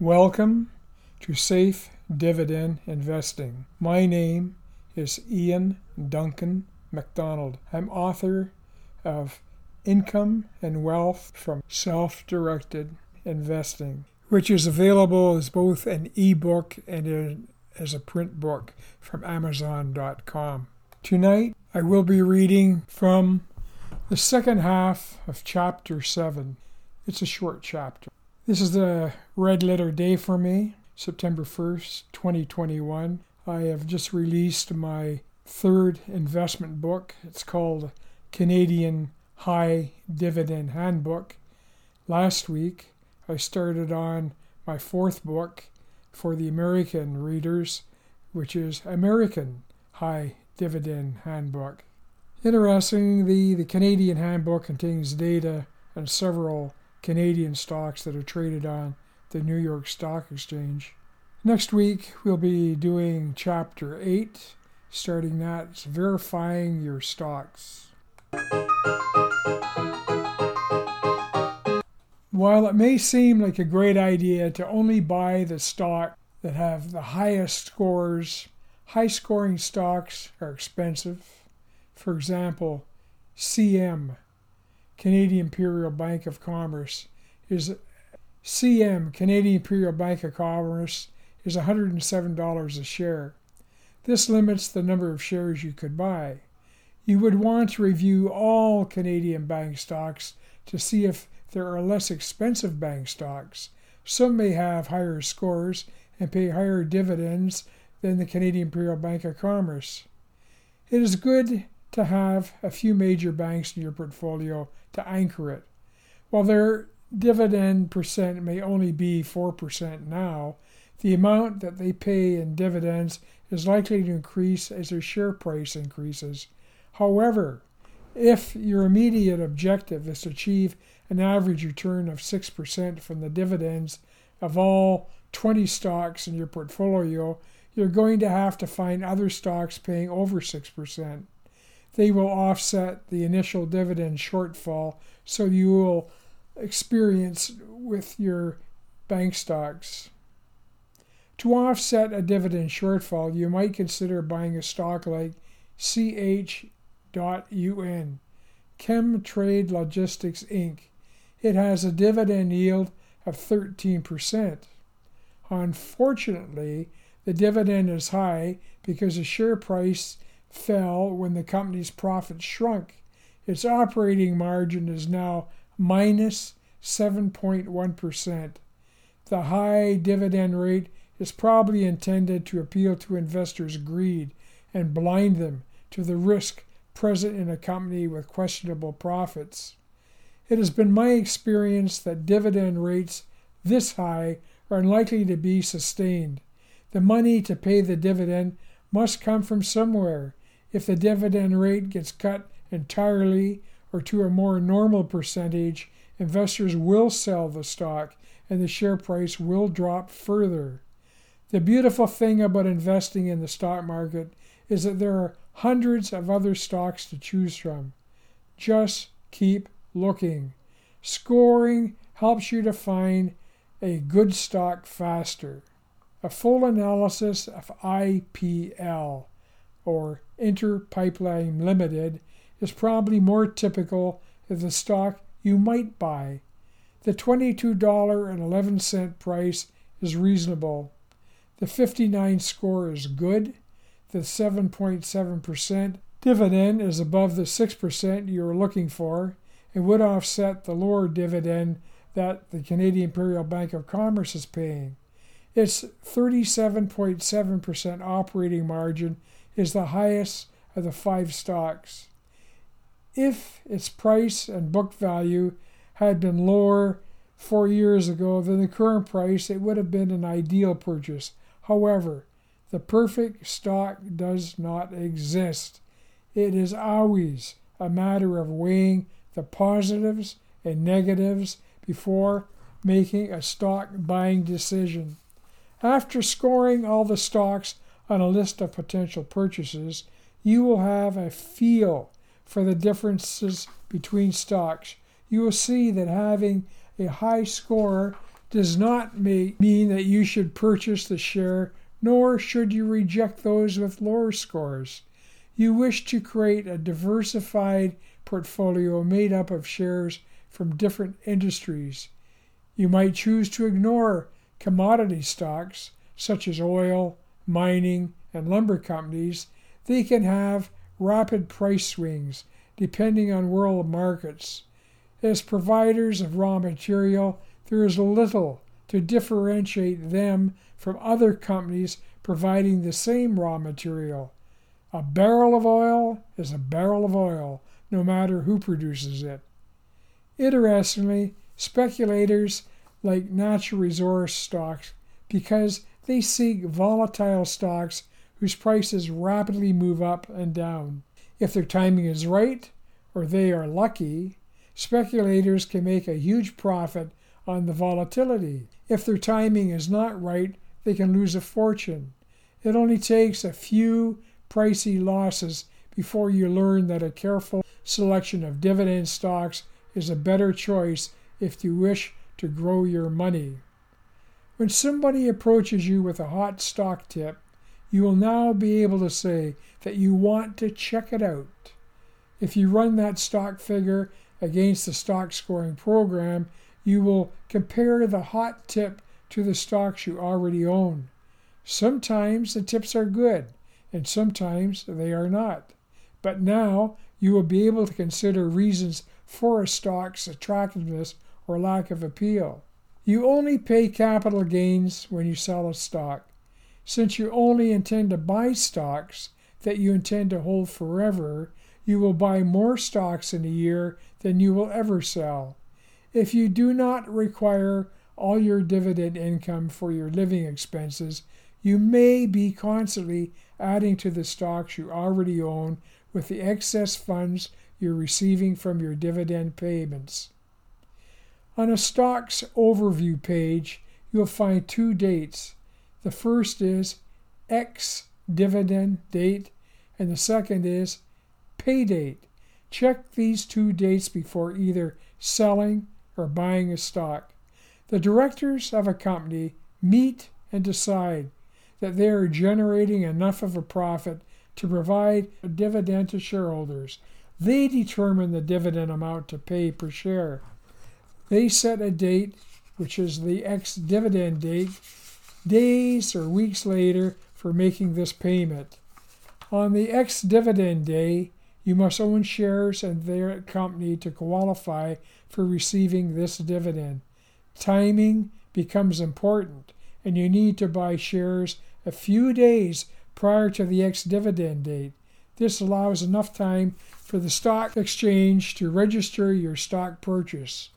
Welcome to Safe Dividend Investing. My name is Ian Duncan MacDonald. I'm author of Income and Wealth from Self Directed Investing, which is available as both an ebook and as a print book from Amazon.com. Tonight, I will be reading from the second half of chapter 7. It's a short chapter. This is the red letter day for me, September 1st, 2021. I have just released my third investment book. It's called Canadian High Dividend Handbook. Last week, I started on my fourth book for the American readers, which is American High Dividend Handbook. Interestingly, the Canadian Handbook contains data and several Canadian stocks that are traded on the New York Stock Exchange. Next week, we'll be doing Chapter 8, starting that, verifying your stocks. While it may seem like a great idea to only buy the stock that have the highest scores, high scoring stocks are expensive. For example, CM Canadian Imperial Bank of Commerce is CM Canadian Imperial Bank of Commerce is $107 a share. This limits the number of shares you could buy. You would want to review all Canadian bank stocks to see if there are less expensive bank stocks. Some may have higher scores and pay higher dividends than the Canadian Imperial Bank of Commerce. It is good to have a few major banks in your portfolio to anchor it. While their dividend percent may only be 4% now, the amount that they pay in dividends is likely to increase as their share price increases. However, if your immediate objective is to achieve an average return of 6% from the dividends of all 20 stocks in your portfolio, you're going to have to find other stocks paying over 6% they will offset the initial dividend shortfall, so you will experience with your bank stocks. To offset a dividend shortfall, you might consider buying a stock like CH.UN, Chemtrade Logistics Inc. It has a dividend yield of 13%. Unfortunately, the dividend is high because the share price fell when the company's profits shrunk. Its operating margin is now minus 7.1. The high dividend rate is probably intended to appeal to investors' greed and blind them to the risk present in a company with questionable profits. It has been my experience that dividend rates this high are unlikely to be sustained. The money to pay the dividend must come from somewhere, if the dividend rate gets cut entirely or to a more normal percentage, investors will sell the stock and the share price will drop further. The beautiful thing about investing in the stock market is that there are hundreds of other stocks to choose from. Just keep looking. Scoring helps you to find a good stock faster. A full analysis of IPL or Inter Pipeline Limited is probably more typical of the stock you might buy. The $22.11 price is reasonable. The 59 score is good. The 7.7% dividend is above the 6% you're looking for and would offset the lower dividend that the Canadian Imperial Bank of Commerce is paying. Its 37.7% operating margin is the highest of the five stocks. If its price and book value had been lower four years ago than the current price, it would have been an ideal purchase. However, the perfect stock does not exist. It is always a matter of weighing the positives and negatives before making a stock buying decision. After scoring all the stocks on a list of potential purchases, you will have a feel for the differences between stocks. You will see that having a high score does not mean that you should purchase the share, nor should you reject those with lower scores. You wish to create a diversified portfolio made up of shares from different industries. You might choose to ignore commodity stocks such as oil, mining, and lumber companies. They can have rapid price swings depending on world markets. As providers of raw material, there is little to differentiate them from other companies providing the same raw material. A barrel of oil is a barrel of oil, no matter who produces it. Interestingly, speculators like natural resource stocks because they seek volatile stocks whose prices rapidly move up and down. If their timing is right, or they are lucky, speculators can make a huge profit on the volatility. If their timing is not right, they can lose a fortune. It only takes a few pricey losses before you learn that a careful selection of dividend stocks is a better choice if you wish to grow your money. When somebody approaches you with a hot stock tip, you will now be able to say that you want to check it out. If you run that stock figure against the stock scoring program, you will compare the hot tip to the stocks you already own. Sometimes the tips are good, and sometimes they are not. But now you will be able to consider reasons for a stock's attractiveness or lack of appeal. You only pay capital gains when you sell a stock. Since you only intend to buy stocks that you intend to hold forever, you will buy more stocks in a year than you will ever sell. If you do not require all your dividend income for your living expenses, you may be constantly adding to the stocks you already own with the excess funds you're receiving from your dividend payments. On a stock's overview page, you'll find two dates. The first is ex dividend date, and the second is pay date. Check these two dates before either selling or buying a stock. The directors of a company meet and decide that they are generating enough of a profit to provide a dividend to shareholders. They determine the dividend amount to pay per share. They set a date, which is the ex dividend date, days or weeks later for making this payment. On the ex dividend day, you must own shares in their company to qualify for receiving this dividend. Timing becomes important, and you need to buy shares a few days prior to the ex dividend date. This allows enough time for the stock exchange to register your stock purchase.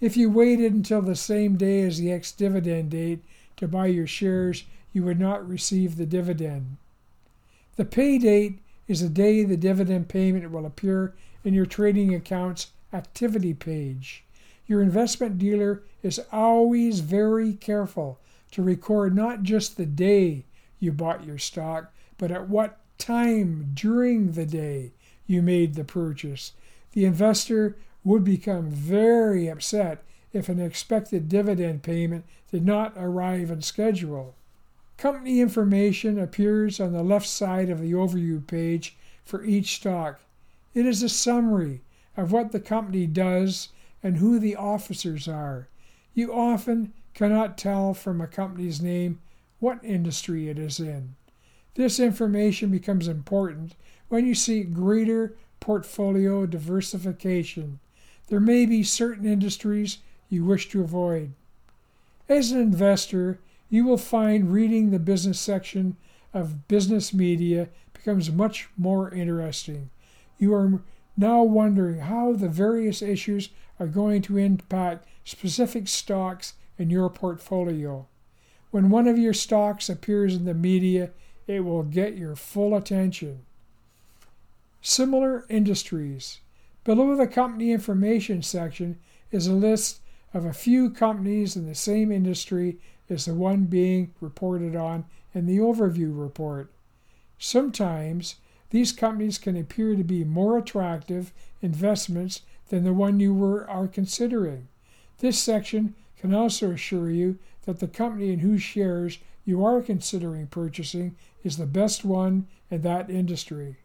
If you waited until the same day as the ex dividend date to buy your shares, you would not receive the dividend. The pay date is the day the dividend payment will appear in your trading account's activity page. Your investment dealer is always very careful to record not just the day you bought your stock, but at what time during the day you made the purchase. The investor would become very upset if an expected dividend payment did not arrive on schedule. Company information appears on the left side of the overview page for each stock. It is a summary of what the company does and who the officers are. You often cannot tell from a company's name what industry it is in. This information becomes important when you seek greater portfolio diversification. There may be certain industries you wish to avoid. As an investor, you will find reading the business section of business media becomes much more interesting. You are now wondering how the various issues are going to impact specific stocks in your portfolio. When one of your stocks appears in the media, it will get your full attention. Similar industries. Below the company information section is a list of a few companies in the same industry as the one being reported on in the overview report. Sometimes these companies can appear to be more attractive investments than the one you were, are considering. This section can also assure you that the company in whose shares you are considering purchasing is the best one in that industry.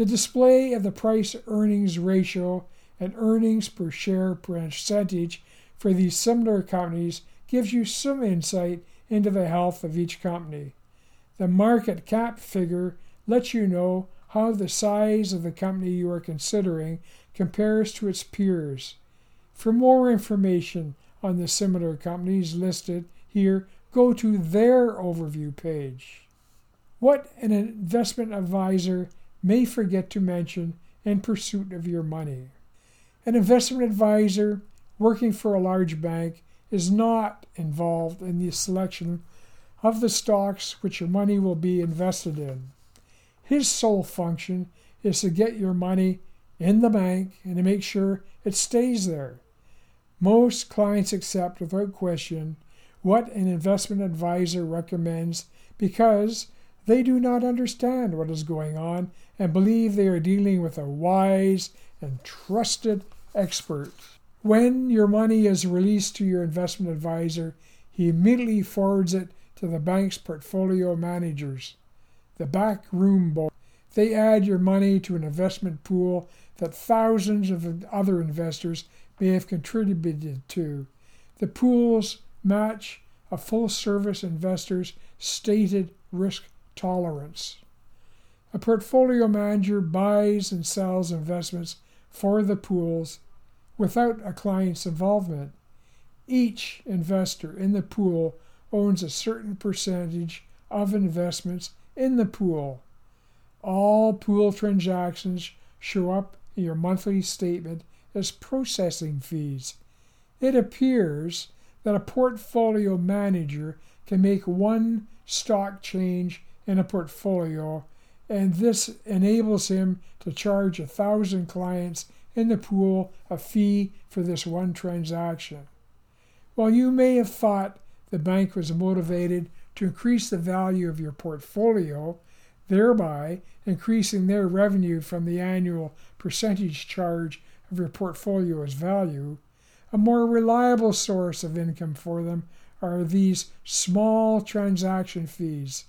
The display of the price earnings ratio and earnings per share percentage for these similar companies gives you some insight into the health of each company. The market cap figure lets you know how the size of the company you are considering compares to its peers. For more information on the similar companies listed here, go to their overview page. What an investment advisor may forget to mention in pursuit of your money. An investment advisor working for a large bank is not involved in the selection of the stocks which your money will be invested in. His sole function is to get your money in the bank and to make sure it stays there. Most clients accept without question what an investment advisor recommends because they do not understand what is going on and believe they are dealing with a wise and trusted expert. When your money is released to your investment advisor, he immediately forwards it to the bank's portfolio managers, the back room board. They add your money to an investment pool that thousands of other investors may have contributed to. The pools match a full service investor's stated risk tolerance. A portfolio manager buys and sells investments for the pools without a client's involvement. Each investor in the pool owns a certain percentage of investments in the pool. All pool transactions show up in your monthly statement as processing fees. It appears that a portfolio manager can make one stock change in a portfolio, and this enables him to charge a thousand clients in the pool a fee for this one transaction. While you may have thought the bank was motivated to increase the value of your portfolio, thereby increasing their revenue from the annual percentage charge of your portfolio's value, a more reliable source of income for them are these small transaction fees.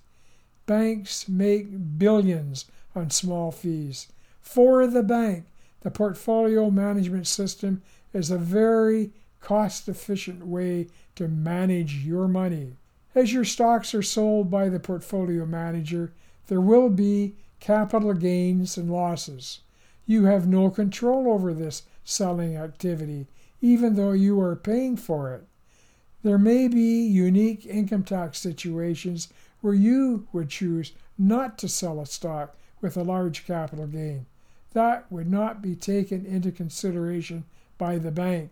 Banks make billions on small fees. For the bank, the portfolio management system is a very cost efficient way to manage your money. As your stocks are sold by the portfolio manager, there will be capital gains and losses. You have no control over this selling activity, even though you are paying for it. There may be unique income tax situations where you would choose not to sell a stock with a large capital gain. That would not be taken into consideration by the bank.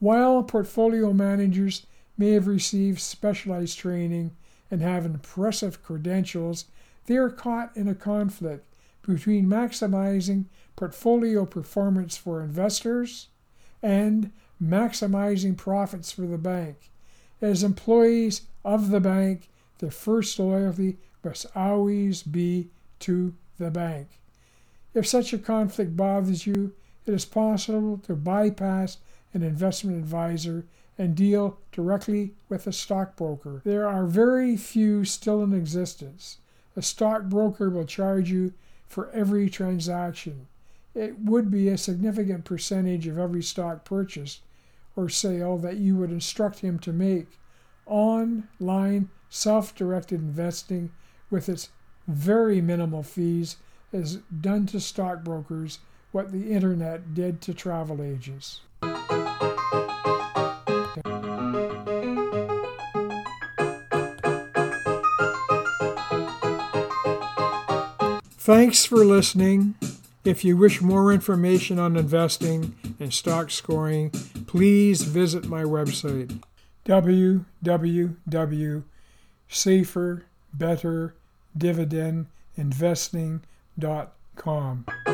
While portfolio managers may have received specialized training and have impressive credentials, they are caught in a conflict between maximizing portfolio performance for investors and maximizing profits for the bank. As employees of the bank, their first loyalty must always be to the bank. If such a conflict bothers you, it is possible to bypass an investment advisor and deal directly with a stockbroker. There are very few still in existence. A stockbroker will charge you for every transaction. It would be a significant percentage of every stock purchased or sale that you would instruct him to make. Online self directed investing, with its very minimal fees, has done to stockbrokers what the internet did to travel agents. Thanks for listening. If you wish more information on investing and stock scoring, please visit my website www.saferbetterdividendinvesting.com.